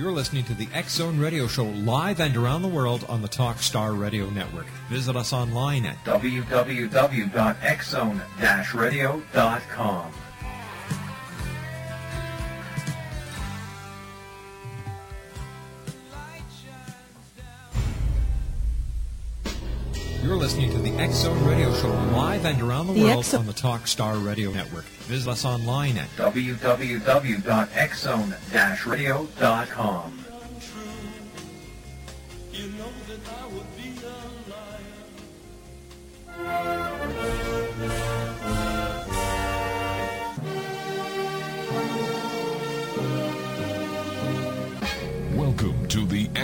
You're listening to the X Zone Radio Show live and around the world on the Talkstar Radio Network. Visit us online at www.xzone-radio.com. You're listening to the X Zone Radio Show live and around the, The world X- on the Talkstar Radio Network. Visit us online at www.xzone-radio.com.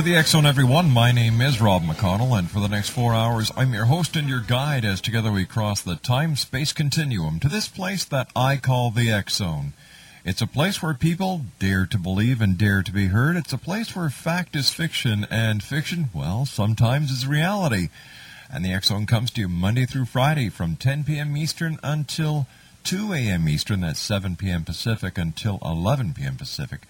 To the Zone, everyone. My name is Rob McConnell, and for the next four hours, I'm your host and your guide as together we cross the time space continuum to this place that I call the Zone. It's a place where people dare to believe and dare to be heard. It's a place where fact is fiction, and fiction, well, sometimes is reality. And the Zone comes to you Monday through Friday from 10 p.m. Eastern until 2 a.m. Eastern. That's 7 p.m. Pacific until 11 p.m. Pacific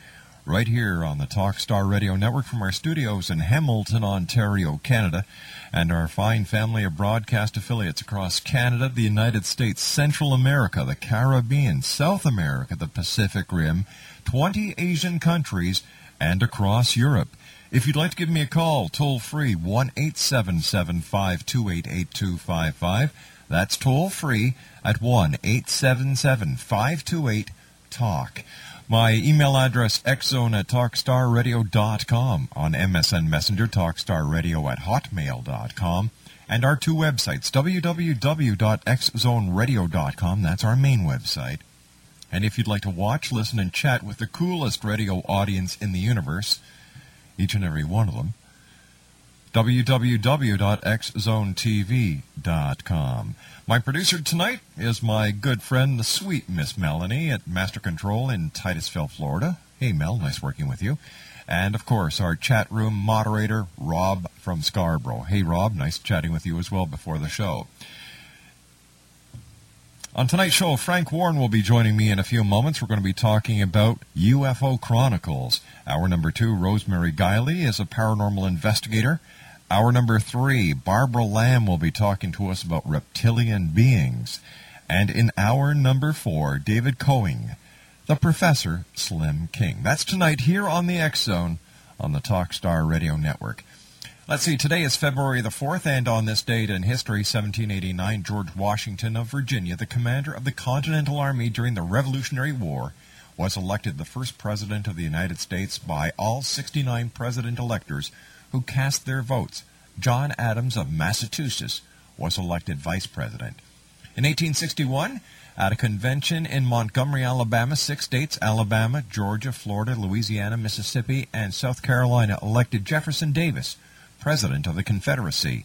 right here on the Talkstar Radio Network from our studios in Hamilton, Ontario, Canada, and our fine family of broadcast affiliates across Canada, the United States, Central America, the Caribbean, South America, the Pacific Rim, 20 Asian countries, and across Europe. If you'd like to give me a call, toll free 1 877 528 8255. That's toll free at 1 877 528 TALK. My email address, xzone at talkstarradio.com. On MSN Messenger, talkstarradio at hotmail.com. And our two websites, www.xzoneradio.com. That's our main website. And if you'd like to watch, listen, and chat with the coolest radio audience in the universe, each and every one of them, www.xzonetv.com. My producer tonight is my good friend, the sweet Miss Melanie at Master Control in Titusville, Florida. Hey, Mel, nice working with you. And of course, our chat room moderator, Rob from Scarborough. Hey, Rob, nice chatting with you as well before the show. On tonight's show, Frank Warren will be joining me in a few moments. We're going to be talking about UFO Chronicles. Hour number two, Rosemary Guiley is a paranormal investigator. Hour number three, Barbara Lamb will be talking to us about reptilian beings. And in hour number four, David Coing, the Professor Slim King. That's tonight here on the X Zone on the Talkstar Radio Network. Let's see, today is February the 4th, and on this date in history, 1789, George Washington of Virginia, the commander of the Continental Army during the Revolutionary War, was elected the first president of the United States by all 69 president electors who cast their votes. John Adams of Massachusetts was elected vice president. In 1861, at a convention in Montgomery, Alabama, six states Alabama, Georgia, Florida, Louisiana, Mississippi, and South Carolina elected Jefferson Davis president of the Confederacy.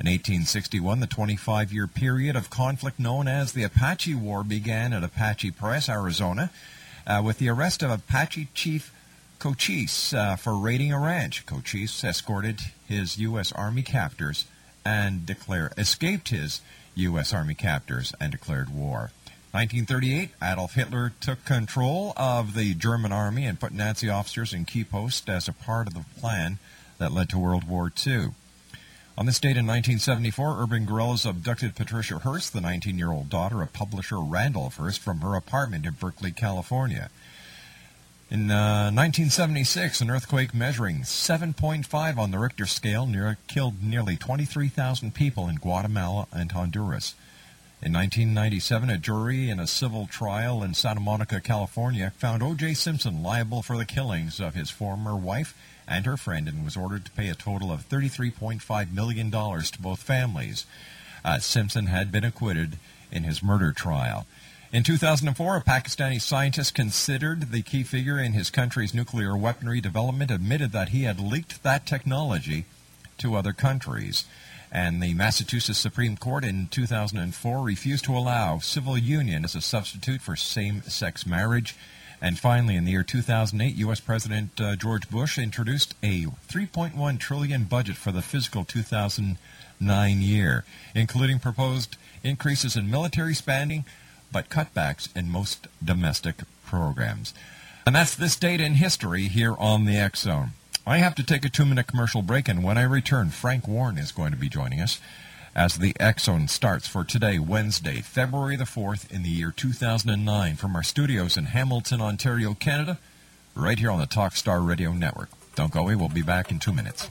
In 1861, the 25 year period of conflict known as the Apache War began at Apache Pass, Arizona, uh, with the arrest of Apache chief Cochise uh, for raiding a ranch. Cochise escorted his U.S. Army captors and declare, escaped his U.S. Army captors and declared war. 1938, Adolf Hitler took control of the German army and put Nazi officers in key posts as a part of the plan that led to World War II. On this date in 1974, urban guerrillas abducted Patricia Hearst, the 19-year-old old year old daughter of publisher Randolph Hearst, from her apartment in Berkeley, California. In 1976, uh, 1976, an earthquake measuring 7.5 on the Richter scale near, killed nearly 23,000 people in Guatemala and Honduras. In 1997, a jury in a civil trial in Santa Monica, California, found O.J. Simpson liable for the killings of his former wife and her friend and was ordered to pay a total of $33.5 million to both families. Uh, Simpson had been acquitted in his murder trial. In 2004, a Pakistani scientist considered the key figure in his country's nuclear weaponry development admitted that he had leaked that technology to other countries. And the Massachusetts Supreme Court in 2004 refused to allow civil union as a substitute for same-sex marriage. And finally, in the year 2008, U.S. President uh, George Bush introduced a 3.1 trillion budget for the fiscal 2009 year, including proposed increases in military spending, but cutbacks in most domestic programs. And that's this date in history here on the X Zone. I have to take a two-minute commercial break, and when I return, Frank Warren is going to be joining us as the Zone starts for today, Wednesday, February the 4th in the year 2009 from our studios in Hamilton, Ontario, Canada, right here on the Talkstar Radio Network. Don't go away, we'll be back in two minutes.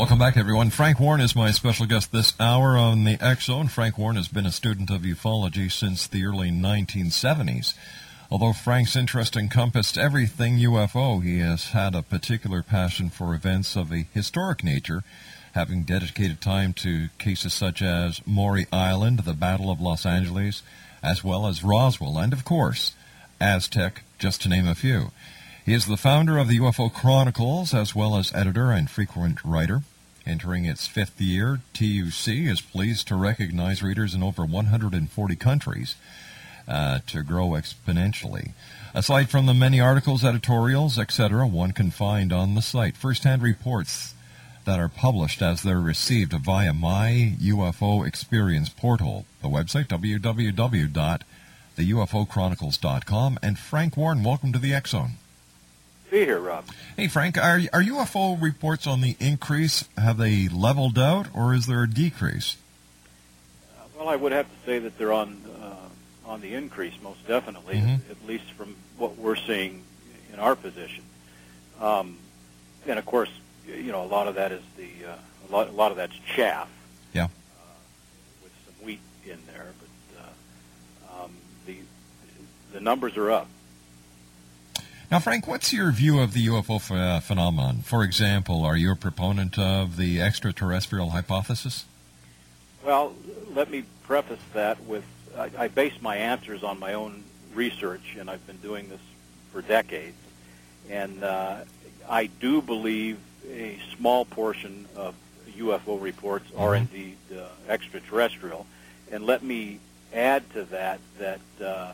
Welcome back, everyone. Frank Warren is my special guest this hour on the X Zone. Frank Warren has been a student of ufology since the early 1970s. Although Frank's interest encompassed everything UFO, he has had a particular passion for events of a historic nature, having dedicated time to cases such as Maury Island, the Battle of Los Angeles, as well as Roswell, and of course, Aztec, just to name a few. He is the founder of the UFO Chronicles, as well as editor and frequent writer. Entering its fifth year, TUC is pleased to recognize readers in over 140 countries uh, to grow exponentially. Aside from the many articles, editorials, etc., one can find on the site first-hand reports that are published as they're received via my UFO Experience portal, the website www.theUFOchronicles.com. And Frank Warren, welcome to the X Be here, Rob. Hey, Frank, are, are UFO reports on the increase? Have they leveled out, or is there a decrease? Uh, well, I would have to say that they're on uh, on the increase, most definitely, Mhm. at least from what we're seeing in our position. Um, and of course, you know, a lot of that is the uh, a lot a lot of that's chaff. Yeah. Uh, with some wheat in there, but uh, um, the the numbers are up. Now, Frank, what's your view of the UFO ph- uh, phenomenon? For example, are you a proponent of the extraterrestrial hypothesis? Well, let me preface that with I, I base my answers on my own research, and I've been doing this for decades. And uh, I do believe a small portion of UFO reports are Mhm. indeed uh, extraterrestrial. And let me add to that that uh,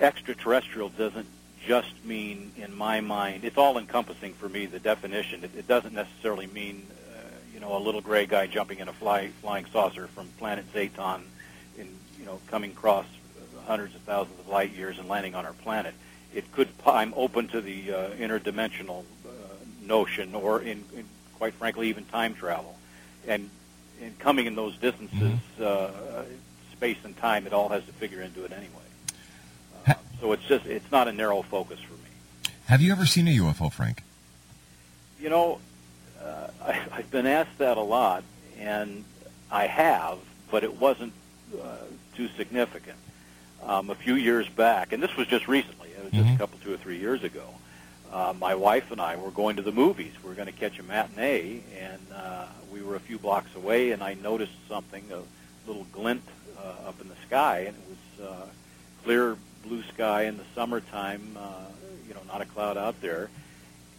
extraterrestrial doesn't just mean, in my mind, it's all encompassing for me. The definition it, it doesn't necessarily mean, uh, you know, a little gray guy jumping in a fly, flying saucer from planet Zaton, in you know, coming across hundreds of thousands of light years and landing on our planet. It could. I'm open to the uh, interdimensional uh, notion, or in, in, quite frankly, even time travel, and and coming in those distances, uh, space and time, it all has to figure into it anyway. So it's just it's not a narrow focus for me. Have you ever seen a UFO, Frank? You know, uh, I, I've been asked that a lot, and I have, but it wasn't uh, too significant. Um, a few years back, and this was just recently, it was just Mhm. a couple, two or three years ago, uh, my wife and I were going to the movies. We were going to catch a matinee, and uh, we were a few blocks away, and I noticed something, a little glint uh, up in the sky, and it was uh, clear blue sky in the summertime, uh, you know, not a cloud out there.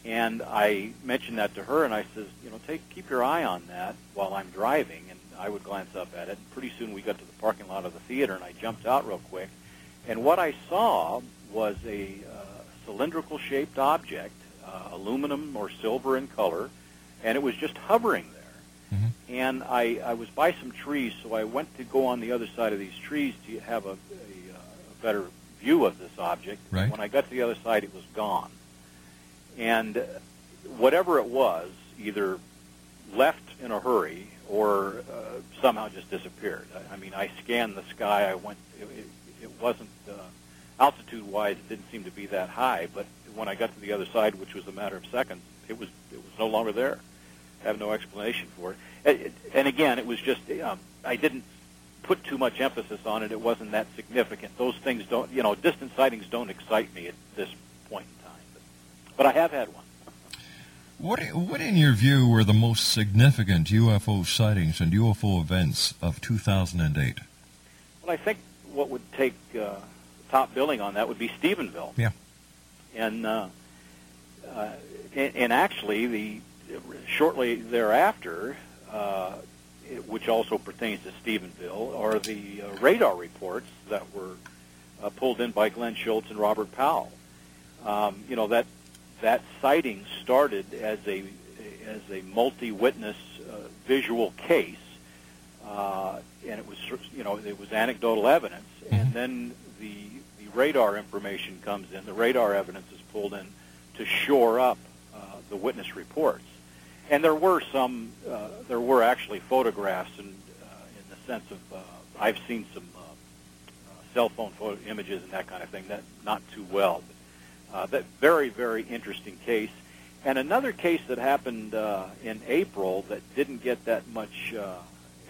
And I mentioned that to her, and I says, you know, take keep your eye on that while I'm driving. And I would glance up at it. And pretty soon we got to the parking lot of the theater, and I jumped out real quick. And what I saw was a uh, cylindrical shaped object, uh, aluminum or silver in color, and it was just hovering there. Mhm. And I, I was by some trees, so I went to go on the other side of these trees to have a, a, uh, a better view of this object. Right. When I got to the other side, it was gone. And whatever it was, either left in a hurry or uh, somehow just disappeared. I, I mean, I scanned the sky. I went. It, it, it wasn't uh, altitude-wise. It didn't seem to be that high. But when I got to the other side, which was a matter of seconds, it was it was no longer there. I have no explanation for it. And, and again, it was just um, I didn't put too much emphasis on it. It wasn't that significant. Those things don't, you know, distant sightings don't excite me at this point in time. But, but I have had one. What, what, in your view, were the most significant UFO sightings and UFO events of 2008? Well, I think what would take uh, top billing on that would be Stephenville. Yeah. And uh, uh, and, and actually, the shortly thereafter, uh, which also pertains to Stephenville, are the uh, radar reports that were uh, pulled in by Glen Schulze and Robert Powell. Um, you know that that sighting started as a as a multi-witness uh, visual case, uh, and it was you know it was anecdotal evidence, and then the the radar information comes in. The radar evidence is pulled in to shore up uh, the witness reports, and there were some uh, there were actually photographs in uh, in the sense of uh, I've seen some uh, uh, cell phone photo images and that kind of thing that not too well. But, uh, that very very interesting case. And another case that happened uh, in April that didn't get that much uh,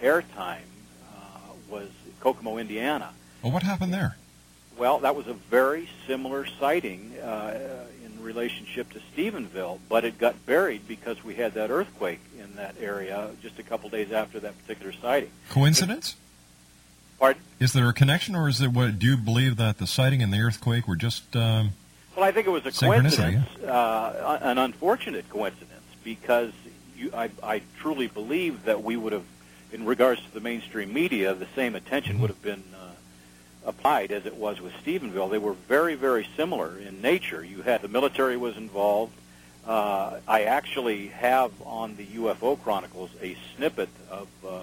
airtime uh, was Kokomo, Indiana. Well, what happened there? Well, that was a very similar sighting uh, in relationship to Stephenville, but it got buried because we had that earthquake in that area just a couple days after that particular sighting. Coincidence? Pardon? Is there a connection, or is it what? Do you believe that the sighting and the earthquake were just? Um, Well, I think it was a coincidence, uh, an unfortunate coincidence, because you, I, I truly believe that we would have, in regards to the mainstream media, the same attention would have been uh, applied as it was with Stephenville. They were very, very similar in nature. You had the military was involved. Uh, I actually have on the UFO Chronicles a snippet of uh,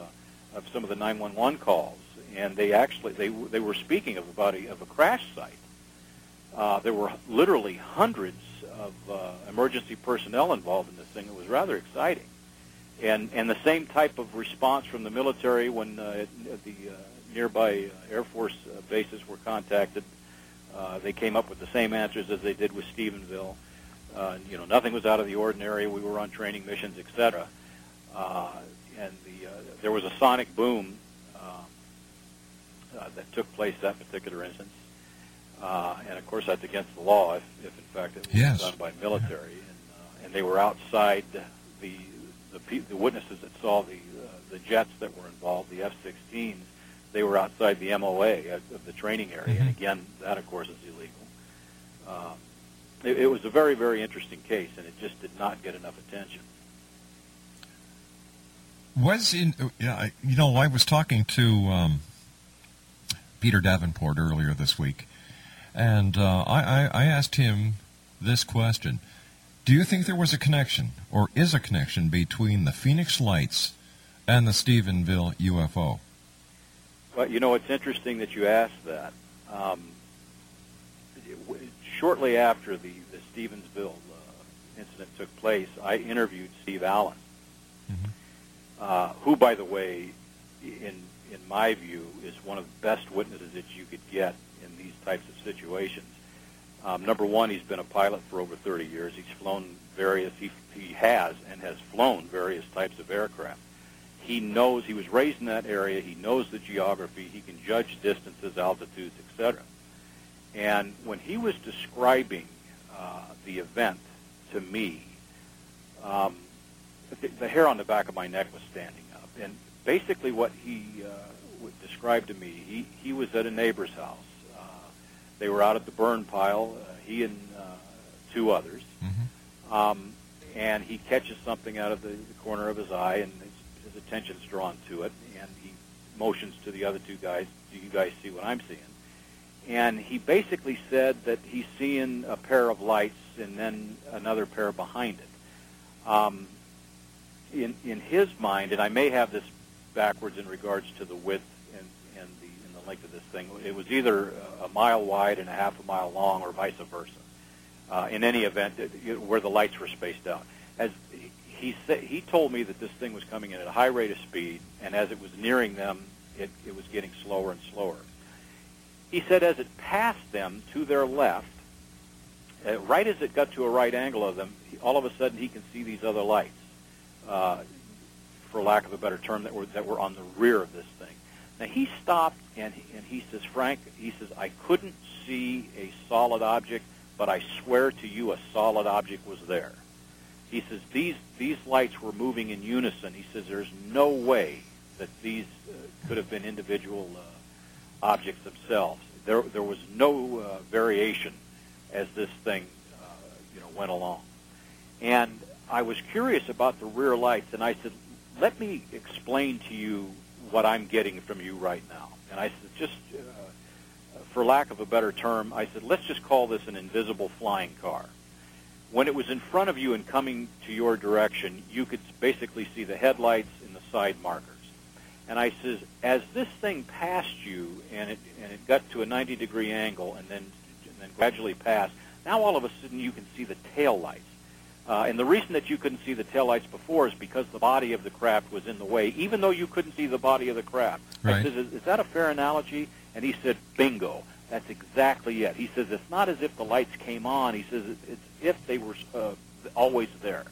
of some of the 911 calls, and they actually they they were speaking of about a, of a crash site. Uh, there were literally hundreds of uh, emergency personnel involved in this thing. It was rather exciting, and and the same type of response from the military when uh, the uh, nearby uh, Air Force uh, bases were contacted. Uh, they came up with the same answers as they did with Stephenville. Uh, you know, nothing was out of the ordinary. We were on training missions, etc. Uh, and the uh, there was a sonic boom that took place that particular instance. Uh, and of course, that's against the law if, if in fact it was Yes. done by military. And, uh, and they were outside the the, pe- the witnesses that saw the uh, the jets that were involved, the F-16s. They were outside the MOA of the training area, and Mhm. again, that of course is illegal. Um, it, it was a very very interesting case, and it just did not get enough attention. Was in yeah, you know I was talking to um, Peter Davenport earlier this week, and uh, I, I, I asked him this question: Do you think there was a connection, or is a connection between the Phoenix Lights and the Stephenville UFO? Well, you know, it's interesting that you asked that. Um, shortly after the, the Stevensville uh, incident took place, I interviewed Steve Allen, Mhm. uh, who, by the way, in in my view, is one of the best witnesses that you could get in these types of situations. Um, number one, he's been a pilot for over 30 years. He's flown various, he, he has and has flown various types of aircraft. He knows, he was raised in that area, he knows the geography, he can judge distances, altitudes, etc. And when he was describing uh, the event to me, um, the, the hair on the back of my neck was standing up. And basically what he uh, would describe to me, he, he was at a neighbor's house. Uh, they were out at the burn pile, uh, he and uh, two others. Mm-hmm. Um, and he catches something out of the, the corner of his eye, and his, attention's drawn to it, and he motions to the other two guys, "Do you guys see what I'm seeing?" and he basically said that he's seeing a pair of lights and then another pair behind it. Um, in in his mind, and I may have this backwards in regards to the width and and the and the length of this thing. It was either a mile wide and a half a mile long, or vice versa. Uh, in any event, it, it, where the lights were spaced out, as he said, he told me that this thing was coming in at a high rate of speed, and as it was nearing them, it, it was getting slower and slower. He said as it passed them to their left, uh, right as it got to a right angle of them, he, all of a sudden he can see these other lights, uh, for lack of a better term, that were that were on the rear of this thing. Now he stopped and he, and he says, Frank, he says, I couldn't see a solid object, but I swear to you, a solid object was there. He says these these lights were moving in unison. He says there's no way that these uh, could have been individual uh, objects themselves. There there was no uh, variation as this thing uh, you know went along. And I was curious about the rear lights, and I said, let me explain to you what I'm getting from you right now. And I said, just uh, for lack of a better term, I said, let's just call this an invisible flying car. When it was in front of you and coming to your direction, you could basically see the headlights and the side markers. And I says, as this thing passed you and it and it got to a 90 degree angle and then and then gradually passed, now all of a sudden you can see the tail lights. Uh, and the reason that you couldn't see the tail lights before is because the body of the craft was in the way, even though you couldn't see the body of the craft. Right. I said, is, is that a fair analogy? And he said, bingo. That's exactly it. He says, it's not as if the lights came on. He says, it's if they were uh, always there.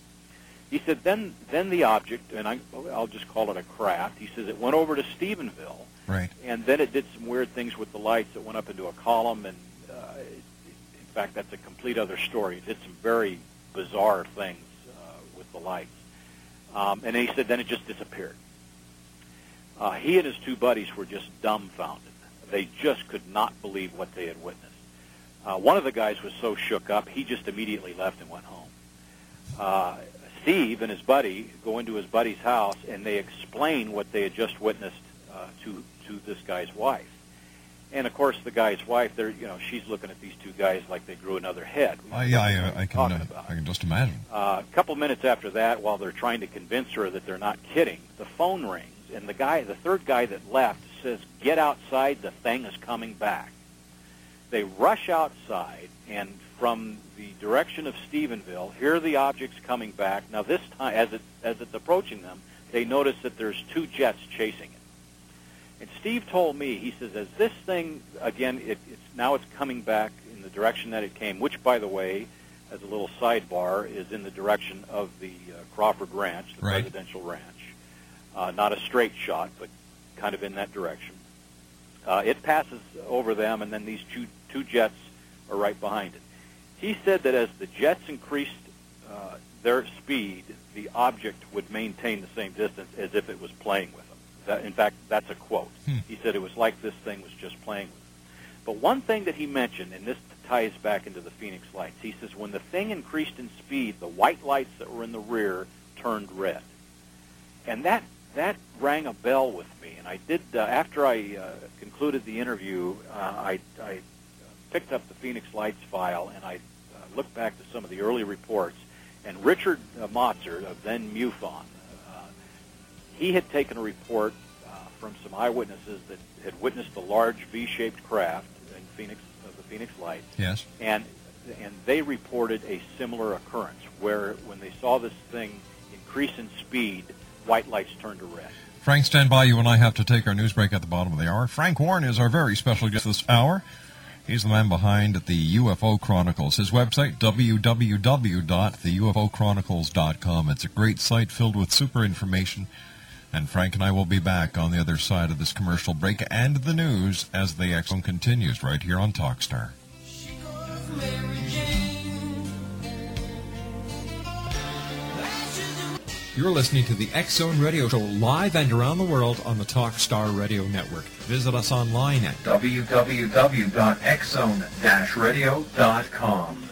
He said, then, then the object, and I, I'll just call it a craft, he says, it went over to Stephenville, Right. and then it did some weird things with the lights. It went up into a column, and uh, in fact, that's a complete other story. It did some very bizarre things uh, with the lights. Um, and he said then it just disappeared. Uh, he and his two buddies were just dumbfounded. They just could not believe what they had witnessed. Uh, one of the guys was so shook up, he just immediately left and went home. Uh, Steve and his buddy go into his buddy's house, and they explain what they had just witnessed uh, to to this guy's wife. And of course, the guy's wife, they're you know, she's looking at these two guys like they grew another head. I, yeah, I, What I can uh. I can just imagine. Uh, a couple minutes after that, while they're trying to convince her that they're not kidding, the phone rings, and the guy, the third guy that left, says, "Get outside! The thing is coming back." They rush outside, and from the direction of Stephenville, hear the objects coming back. Now, this time, as it as it's approaching them, they notice that there's two jets chasing it. And Steve told me, he says, as this thing again, it, it's now it's coming back in the direction that it came, which, by the way, as a little sidebar, is in the direction of the uh, Crawford Ranch, the Right. presidential ranch. Uh, not a straight shot, but kind of in that direction. Uh, it passes over them, and then these two, two jets are right behind it. He said that as the jets increased uh, their speed, the object would maintain the same distance as if it was playing with them. That, in fact, that's a quote. Hmm. He said it was like this thing was just playing with them. But one thing that he mentioned, and this ties back into the Phoenix lights, he says when the thing increased in speed, the white lights that were in the rear turned red. And that that rang a bell with me. And I did uh, after I uh, concluded the interview, uh, I, I picked up the Phoenix Lights file and I uh, looked back to some of the early reports. And Richard uh, Motzer of then MUFON, uh, he had taken a report uh, from some eyewitnesses that had witnessed a large V-shaped craft in Phoenix, uh, the Phoenix Lights, Yes. and and they reported a similar occurrence where when they saw this thing increase in speed, white lights turned to red. Frank, stand by. You and I have to take our news break at the bottom of the hour. Frank Warren is our very special guest this hour. He's the man behind the UFO Chronicles. His website, www.theUFOchronicles.com. It's a great site filled with super information. And Frank and I will be back on the other side of this commercial break and the news as the Zone continues right here on Talkstar. You're listening to the X Zone Radio Show live and around the world on the Talkstar Radio Network. Visit us online at www.xzone-radio.com.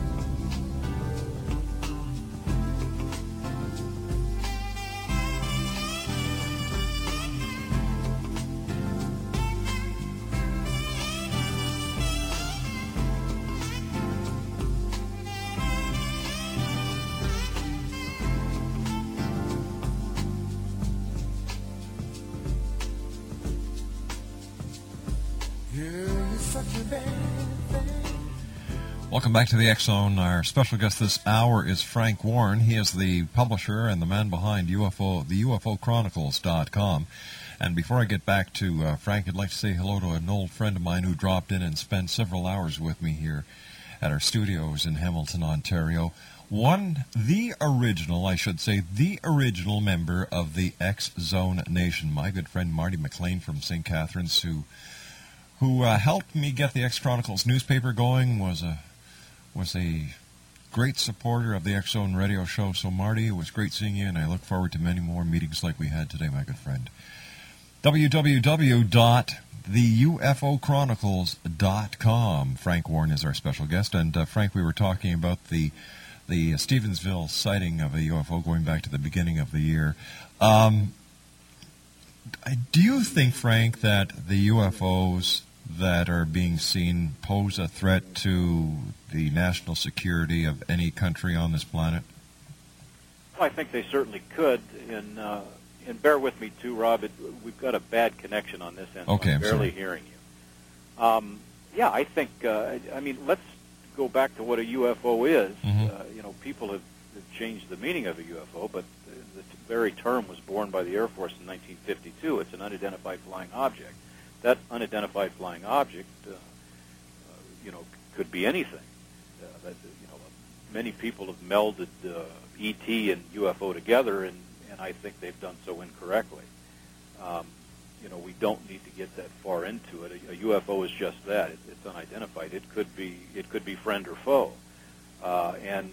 Welcome back to the Zone. Our special guest this hour is Frank Warren. He is the publisher and the man behind UFO, the UFOchronicles.com. And before I get back to uh, Frank, I'd like to say hello to an old friend of mine who dropped in and spent several hours with me here at our studios in Hamilton, Ontario. One, the original, I should say, the original member of the X Zone Nation, my good friend Marty McLean from St. Catharines, who who uh, helped me get the X Chronicles newspaper going, was a was a great supporter of the X Zone radio show. So, Marty, it was great seeing you, and I look forward to many more meetings like we had today, my good friend. www.theUFOchronicles.com. Frank Warren is our special guest, and uh, Frank, we were talking about the the Stevensville sighting of a UFO going back to the beginning of the year. Um, do you think, Frank, that the UFOs that are being seen pose a threat to the national security of any country on this planet? Well, I think they certainly could, and uh, and bear with me too, Rob. It, we've got a bad connection on this end. so Okay, I'm I'm barely sorry. hearing you. Um, yeah, I think. Uh, I mean, let's go back to what a UFO is. Mhm. Uh, you know, people have, have changed the meaning of a UFO, but the, the very term was born by the Air Force in 1952. It's an unidentified flying object. That unidentified flying object, uh, uh, you know, could be anything. Uh, that, you know, many people have melded uh, ET and UFO together, and, and I think they've done so incorrectly. Um, you know, we don't need to get that far into it. A, a UFO is just that; it, it's unidentified. It could be it could be friend or foe. Uh, and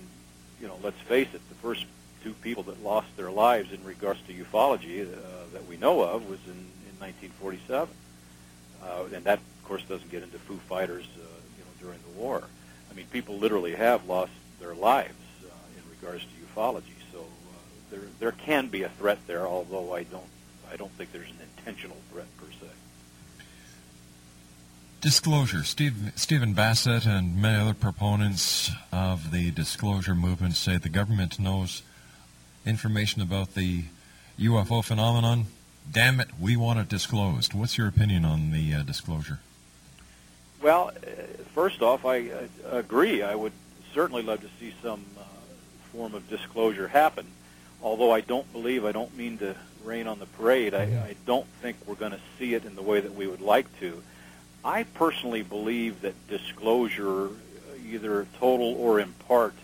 you know, let's face it: the first two people that lost their lives in regards to ufology uh, that we know of was in, in 1947, uh, and that, of course, doesn't get into Foo Fighters, uh, you know, during the war. I mean, people literally have lost their lives uh, in regards to ufology. So uh, there there can be a threat there, although I don't I don't think there's an intentional threat per se. Disclosure. Steve, Stephen Bassett and many other proponents of the disclosure movement say the government knows information about the UFO phenomenon. Damn it, we want it disclosed. What's your opinion on the uh, disclosure? Well, uh, first off, I uh, agree. I would certainly love to see some uh, form of disclosure happen. Although I don't believe, I don't mean to rain on the parade. I, I don't think we're going to see it in the way that we would like to. I personally believe that disclosure, uh, either total or in part,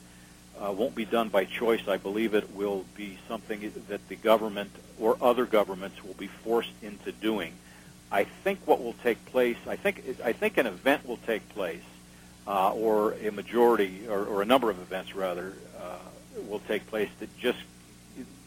uh, won't be done by choice. I believe it will be something that the government or other governments will be forced into doing. I think what will take place, I think, I think an event will take place, uh, or a majority, or, or a number of events rather, uh, will take place that just,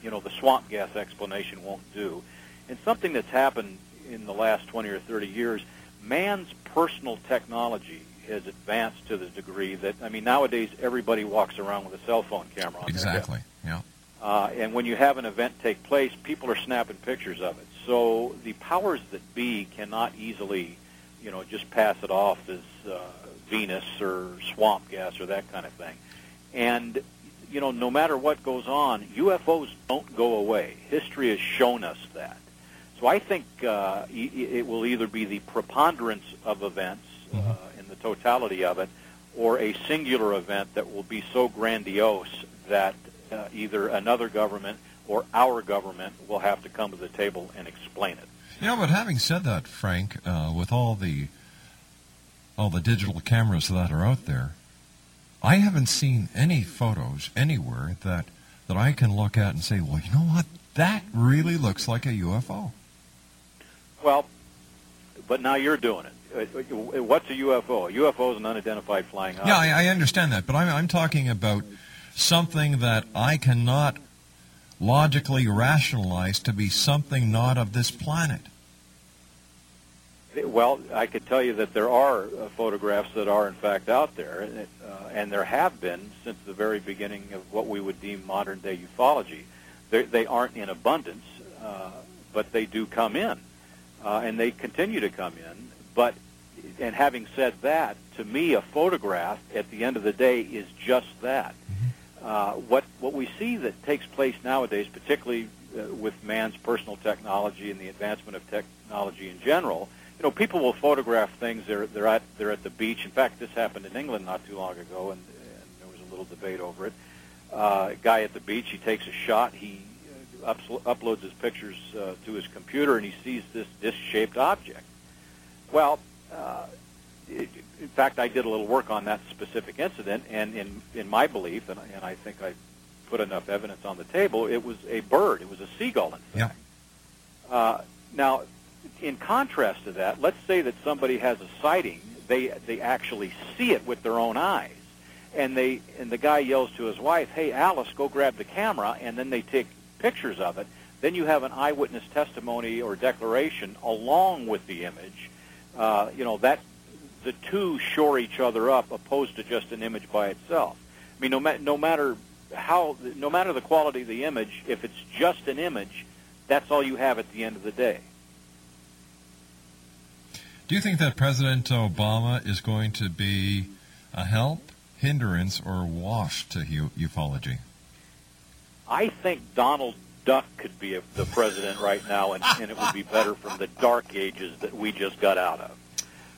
you know, the swamp gas explanation won't do. And something that's happened in the last 20 or 30 years, man's personal technology has advanced to the degree that, I mean, nowadays everybody walks around with a cell phone camera on their. Exactly. Yeah. Uh, and when you have an event take place, people are snapping pictures of it. So the powers that be cannot easily, you know, just pass it off as uh, Venus or swamp gas or that kind of thing. And you know, no matter what goes on, UFOs don't go away. History has shown us that. So I think uh, it will either be the preponderance of events uh, in the totality of it, or a singular event that will be so grandiose that uh, either another government or our government will have to come to the table and explain it. Yeah, but having said that, Frank, uh, with all the all the digital cameras that are out there, I haven't seen any photos anywhere that that I can look at and say, well, you know what? That really looks like a UFO. Well, but now you're doing it. Uh, uh, What's a UFO? A UFO is an unidentified flying object. Yeah, I, I understand that, but I'm, I'm talking about something that I cannot logically rationalize to be something not of this planet. Well, I could tell you that there are uh, photographs that are in fact out there, and, uh, and there have been since the very beginning of what we would deem modern day ufology. They're, they aren't in abundance, uh, but they do come in, uh, and they continue to come in. But, and having said that, to me, a photograph at the end of the day is just that. Uh, what what we see that takes place nowadays, particularly uh, with man's personal technology and the advancement of technology in general, you know, people will photograph things. They're they're at they're at the beach. In fact, this happened in England not too long ago, and, and there was a little debate over it. Uh, a guy at the beach, he takes a shot. He uh, ups, uploads his pictures uh, to his computer, and he sees this disc-shaped object. Well, uh, in fact, I did a little work on that specific incident, and in in my belief, and, I- and I think I put enough evidence on the table, it was a bird. It was a seagull, in fact. Uh, now, in contrast to that, let's say that somebody has a sighting. They they actually see it with their own eyes, and they and the guy yells to his wife, "Hey, Alice, go grab the camera," and then they take pictures of it. Then you have an eyewitness testimony or declaration along with the image. Uh, you know that the two shore each other up, opposed to just an image by itself. I mean, no, ma- no matter how, no matter the quality of the image, if it's just an image, that's all you have at the end of the day. Do you think that President Obama is going to be a help, hindrance, or wash to u- ufology? I think Donald Duck could be a, the president right now, and, and it would be better from the dark ages that we just got out of.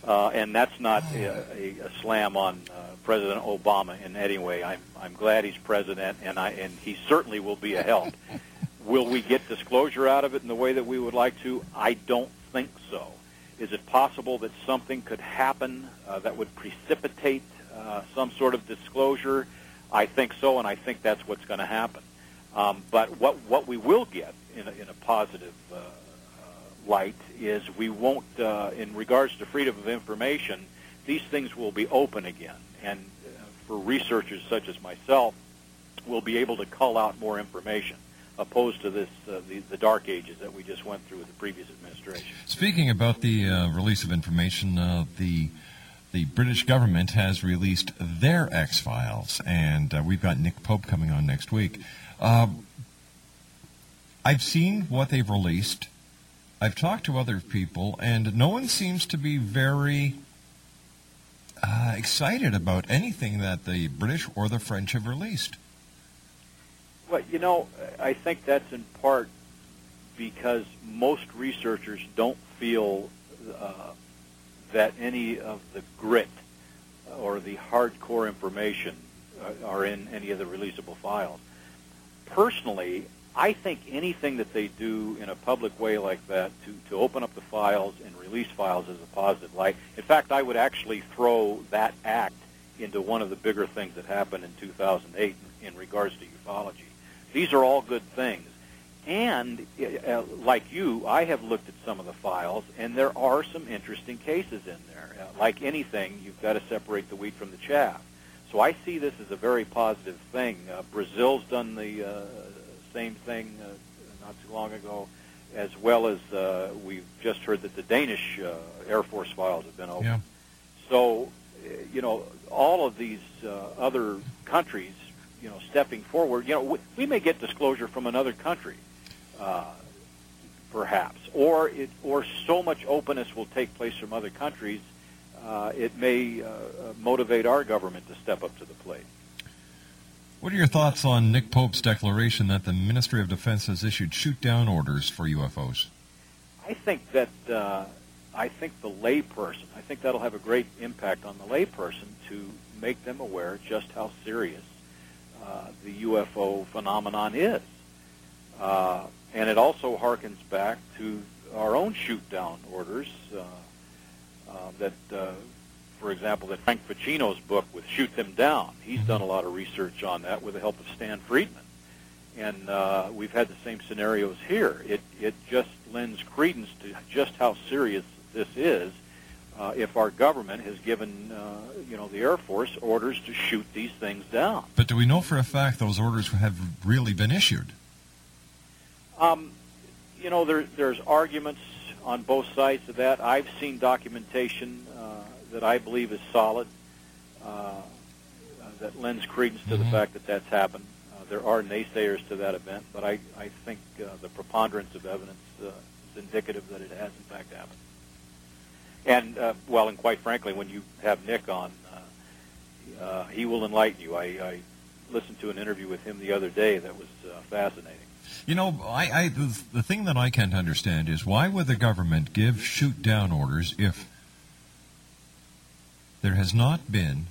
Uh, and that's not a, a, a slam on uh, President Obama in any way. I'm I'm glad he's president, and I and he certainly will be a help. will we get disclosure out of it in the way that we would like to? I don't think so. Is it possible that something could happen uh, that would precipitate uh, some sort of disclosure? I think so, and I think that's what's going to happen. Um, but what what we will get in a, in a positive uh, uh, light is we won't, uh, in regards to freedom of information, these things will be open again, and uh, for researchers such as myself, we'll be able to cull out more information, opposed to this uh, the, the dark ages that we just went through with the previous administration. Speaking about the uh, release of information, uh, the the British government has released their X Files, and we've got Nick Pope coming on next week. I've seen what they've released. I've talked to other people, and no one seems to be very uh, excited about anything that the British or the French have released. Well, you know, I think that's in part because most researchers don't feel uh, that any of the grit or the hardcore information uh, are in any of the releasable files. Personally, I think anything that they do in a public way like that to, to open up the files and release files is a positive light. In fact, I would actually throw that act into one of the bigger things that happened in 2008 in, regards to ufology. These are all good things. And uh, like you, I have looked at some of the files, and there are some interesting cases in there. Uh, like anything, you've got to separate the wheat from the chaff. So I see this as a very positive thing. Uh, Brazil's done the uh, same thing uh, not too long ago, as well as uh, we've just heard that the Danish uh, Air Force files have been opened. Yeah. So, uh, you know, all of these uh, other countries, you know, stepping forward, you know, we, we may get disclosure from another country, uh, perhaps, or it, or so much openness will take place from other countries, uh, it may uh, uh, motivate our government to step up to the plate. What are your thoughts on Nick Pope's declaration that the Ministry of Defense has issued shoot-down orders for UFOs? I think that uh, I think the layperson, I think that'll have a great impact on the layperson to make them aware just how serious uh, the UFO phenomenon is. Uh, and it also harkens back to our own shoot down orders uh, uh, that uh, for example, that Frank Feschino's book with Shoot Them Down. He's done a lot of research on that with the help of Stan Friedman. And uh, we've had the same scenarios here. It, it just lends credence to just how serious this is uh, if our government has given, uh, you know, the Air Force orders to shoot these things down. But do we know for a fact those orders have really been issued? Um, you know, there, there's arguments on both sides of that. I've seen documentation that I believe is solid uh, that lends credence to the Mhm. fact that that's happened. Uh, there are naysayers to that event, but I, I think uh, the preponderance of evidence uh, is indicative that it has in fact happened. And uh, well, and quite frankly, when you have Nick on, uh, uh, he will enlighten you. I, I listened to an interview with him the other day that was uh, fascinating. You know, I, I the, the thing that I can't understand is why would the government give shoot down orders if there has not been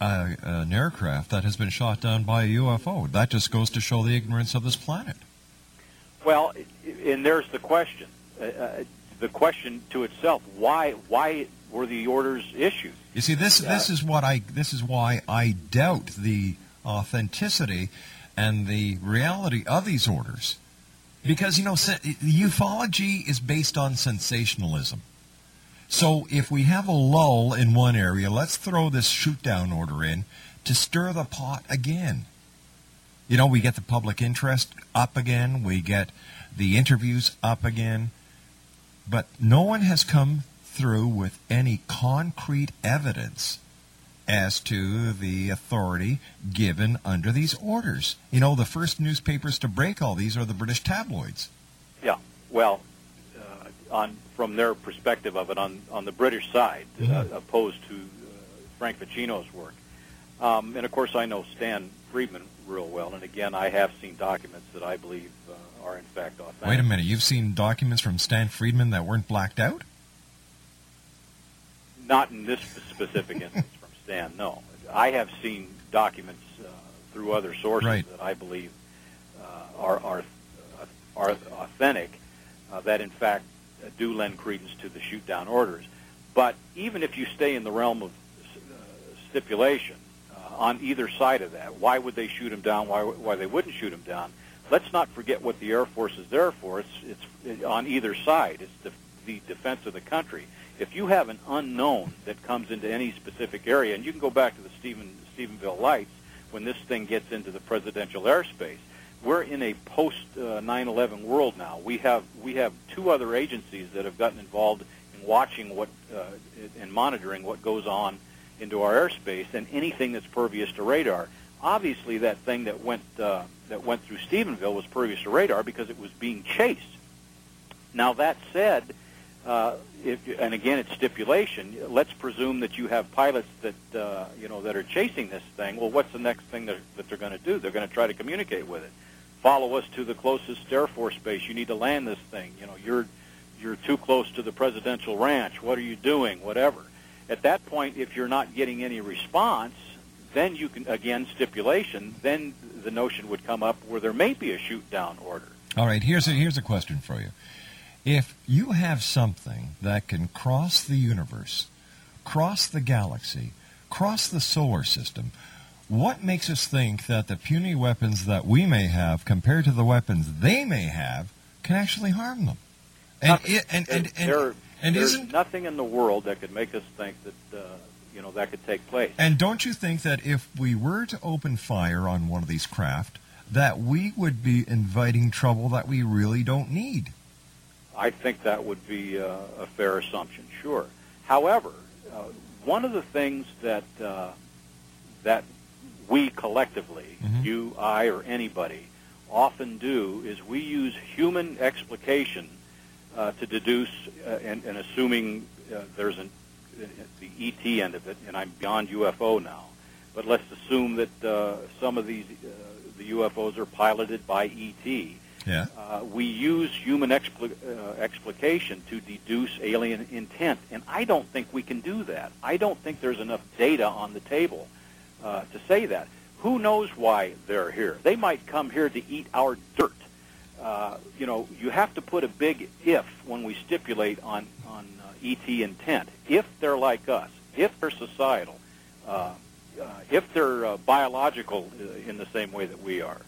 a, an aircraft that has been shot down by a UFO? That just goes to show the ignorance of this planet. Well, and there's the question. Uh, uh, the question to itself: Why? Why were the orders issued? You see, this this is what I this is why I doubt the authenticity and the reality of these orders, because you know ufology is based on sensationalism. So if we have a lull in one area, let's throw this shoot down order in to stir the pot again. You know, we get the public interest up again, we get the interviews up again, but no one has come through with any concrete evidence as to the authority given under these orders. You know, the first newspapers to break all these are the British tabloids. Yeah. Well, on from their perspective of it, on on the British side, uh, opposed to uh, Frank Feschino's work, um, and of course I know Stan Friedman real well, and again I have seen documents that I believe uh, are in fact authentic. Wait a minute, you've seen documents from Stan Friedman that weren't blacked out? Not in this specific instance from Stan. No, I have seen documents uh, through other sources Right. that I believe uh, are are uh, are authentic. Uh, that in fact do lend credence to the shoot down orders. But even if you stay in the realm of uh, stipulation uh, on either side of that, why would they shoot him down? Why why they wouldn't shoot him down? Let's not forget what the Air Force is there for. It's it's on either side. It's the, the defense of the country. If you have an unknown that comes into any specific area, and you can go back to the Stephen Stephenville Lights when this thing gets into the presidential airspace, we're in a post uh, 9/11 world now. We have we have two other agencies that have gotten involved in watching what uh, and monitoring what goes on into our airspace and anything that's pervious to radar. Obviously, that thing that went uh, that went through Stephenville was pervious to radar because it was being chased. Now that said, uh, if, and again, it's stipulation. Let's presume that you have pilots that uh, you know that are chasing this thing. Well, what's the next thing that, that they're going to do? They're going to try to communicate with it. Follow us to the closest Air Force base. You need to land this thing. You know, you're you're too close to the presidential ranch. What are you doing? Whatever. At that point, if you're not getting any response, then you can again stipulation. Then the notion would come up where there may be a shoot down order. All right, here's a, here's a question for you. If you have something that can cross the universe, cross the galaxy, cross the solar system, what makes us think that the puny weapons that we may have compared to the weapons they may have can actually harm them? And it, and and and, there, and there's isn't nothing in the world that could make us think that uh, you know that could take place. and don't you think that if we were to open fire on one of these craft, that we would be inviting trouble that we really don't need? I think that would be uh, a fair assumption. Sure. However, uh, one of the things that uh, that we collectively, Mhm. you, I, or anybody, often do is we use human explication uh, to deduce, uh, and, and assuming uh, there's an, the ET end of it, and I'm beyond UFO now, but let's assume that uh, some of these uh, the UFOs are piloted by ET. Yeah. Uh, we use human uh, explication to deduce alien intent, and I don't think we can do that. I don't think there's enough data on the table uh, to say that. Who knows why they're here? They might come here to eat our dirt. Uh, you know, you have to put a big if when we stipulate on on uh, ET intent. If they're like us, if they're societal, uh, uh, if they're uh, biological uh, in the same way that we are.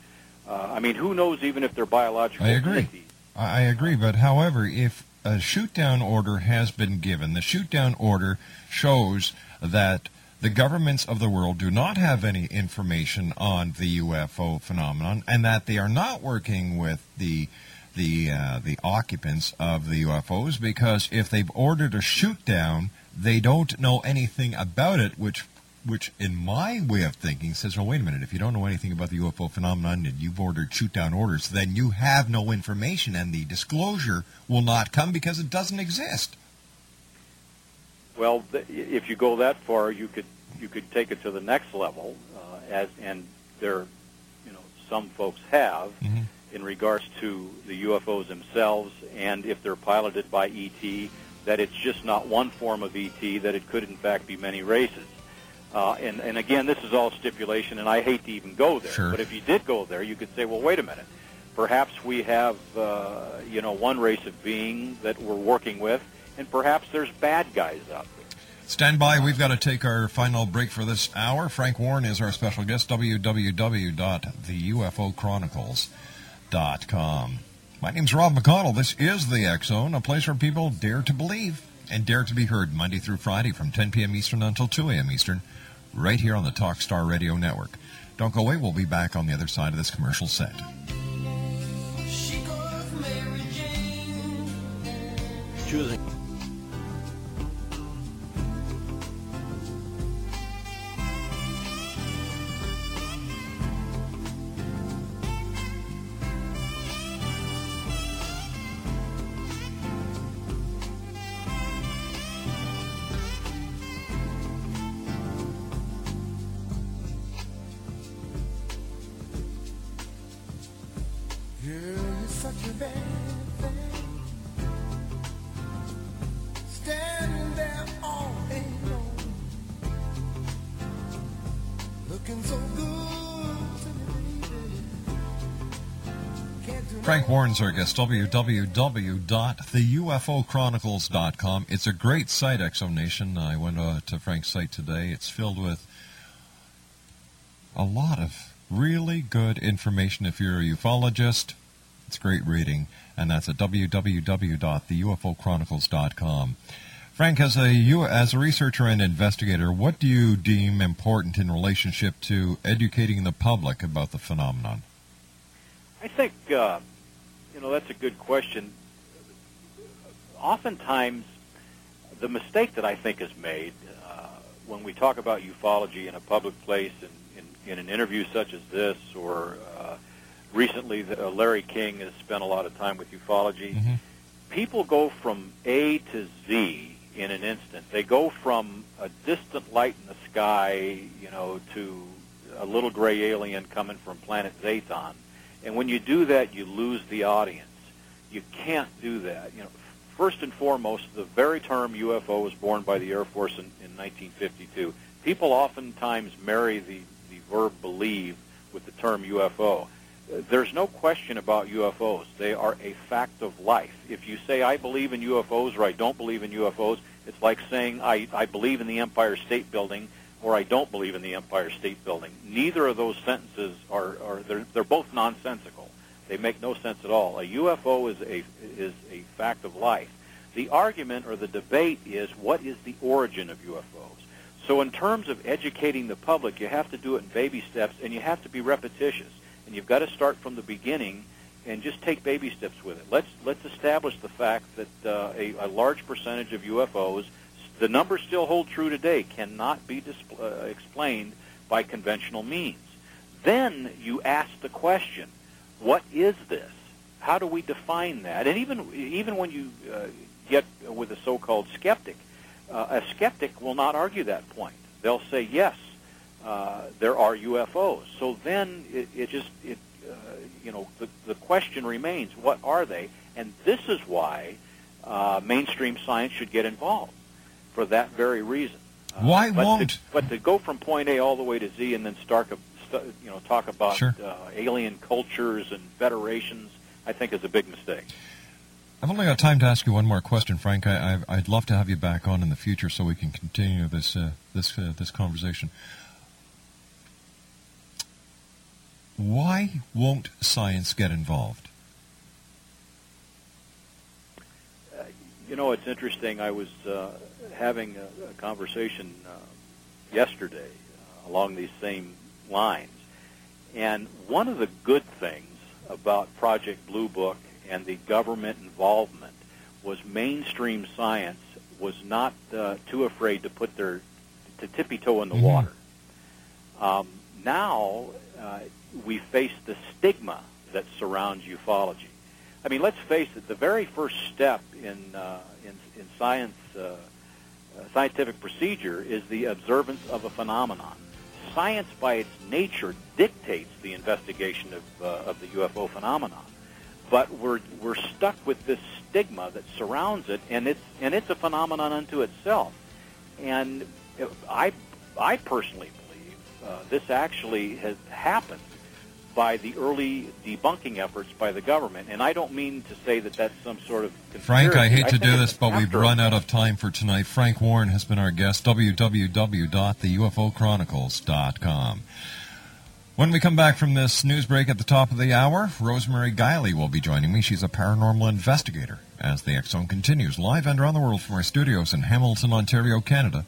Uh, I mean, who knows even if they're biological? I agree. I I agree, but however, if a shoot down order has been given, the shoot down order shows that the governments of the world do not have any information on the UFO phenomenon, and that they are not working with the the uh, the occupants of the UFOs because if they've ordered a shoot down, they don't know anything about it, which which in my way of thinking says, well, wait a minute, if you don't know anything about the UFO phenomenon and you've ordered shoot down orders, then you have no information and the disclosure will not come because it doesn't exist. Well, if you go that far, you could you could take it to the next level, uh, as and there, you know, some folks have in regards to the UFOs themselves, and if they're piloted by ET, that it's just not one form of ET, that it could in fact be many races. Uh, and, and again, this is all stipulation, and I hate to even go there. Sure. But if you did go there, you could say, well, wait a minute. Perhaps we have, uh, you know, one race of being that we're working with, and perhaps there's bad guys out there. Stand by. We've got to take our final break for this hour. Frank Warren is our special guest. www.theUFOchronicles.com. My name's Rob McConnell. This is the X Zone, a place where people dare to believe and dare to be heard Monday through Friday from 10 p.m. Eastern until 2 a.m. Eastern, right here on the Talkstar Radio Network. Don't go away. We'll be back on the other side of this commercial set. Choosing. Warren's our guest. www.theUFOchronicles.com. It's a great site, Exonation. I went uh, to Frank's site today. It's filled with a lot of really good information if you're a ufologist. It's great reading, and that's at www.theUFOchronicles.com. Frank, as a as a researcher and investigator, what do you deem important in relationship to educating the public about the phenomenon? I think, uh, you know, that's a good question. Oftentimes, the mistake that I think is made uh, when we talk about ufology in a public place, in, in, in an interview such as this, or uh, recently the, uh, Larry King has spent a lot of time with ufology, people go from A to Z in an instant. They go from a distant light in the sky, you know, to a little gray alien coming from planet Zathon. And when you do that, you lose the audience. You can't do that. You know, first and foremost, the very term UFO was born by the Air Force in, in 1952. People oftentimes marry the, the verb believe with the term UFO. There's no question about UFOs. They are a fact of life. If you say, I believe in UFOs or I don't believe in UFOs, it's like saying, I, I believe in the Empire State Building or I don't believe in the Empire State Building. Neither of those sentences are, are they're, they're both nonsensical. They make no sense at all. A UFO is a, is a fact of life. The argument or the debate is what is the origin of UFOs? So in terms of educating the public, you have to do it in baby steps and you have to be repetitious. And you've got to start from the beginning and just take baby steps with it. Let's let's establish the fact that uh, a, a large percentage of UFOs, the numbers still hold true today, cannot be uh, explained by conventional means. Then you ask the question, what is this? How do we define that? And even even when you uh, get with a so-called skeptic, uh, a skeptic will not argue that point. They'll say yes, uh, there are UFOs. So then it, it just it uh, you know the the question remains: what are they? And this is why uh, mainstream science should get involved for that very reason. Uh, Why but won't? To, but to go from point A all the way to Z and then start, you know, talk about Sure. uh, alien cultures and federations, I think is a big mistake. I've only got time to ask you one more question, Frank. I, I, would love to have you back on in the future so we can continue this uh, this uh, this conversation. Why won't science get involved? Uh, you know, it's interesting. I was uh, having a, a conversation uh, yesterday uh, along these same lines, and one of the good things about Project Blue Book and the government involvement was mainstream science was not uh, too afraid to put their to tippy toe in the Mm-hmm. water. Um, now uh, we face the stigma that surrounds ufology. I mean, let's face it. The very first step in uh, in, in science uh, uh, scientific procedure is the observance of a phenomenon. Science, by its nature, dictates the investigation of uh, of the UFO phenomenon but we're we're stuck with this stigma that surrounds it, and it's and it's a phenomenon unto itself. And I I personally believe uh, this actually has happened by the early debunking efforts by the government. And I don't mean to say that that's some sort of conspiracy. Frank, I hate to think do this, but we've run out of time for tonight. Frank Warren has been our guest. www.theUFOchronicles.com. When we come back from this news break at the top of the hour, Rosemary Guiley will be joining me. She's a paranormal investigator as the Zone continues live and around the world from our studios in Hamilton, Ontario, Canada.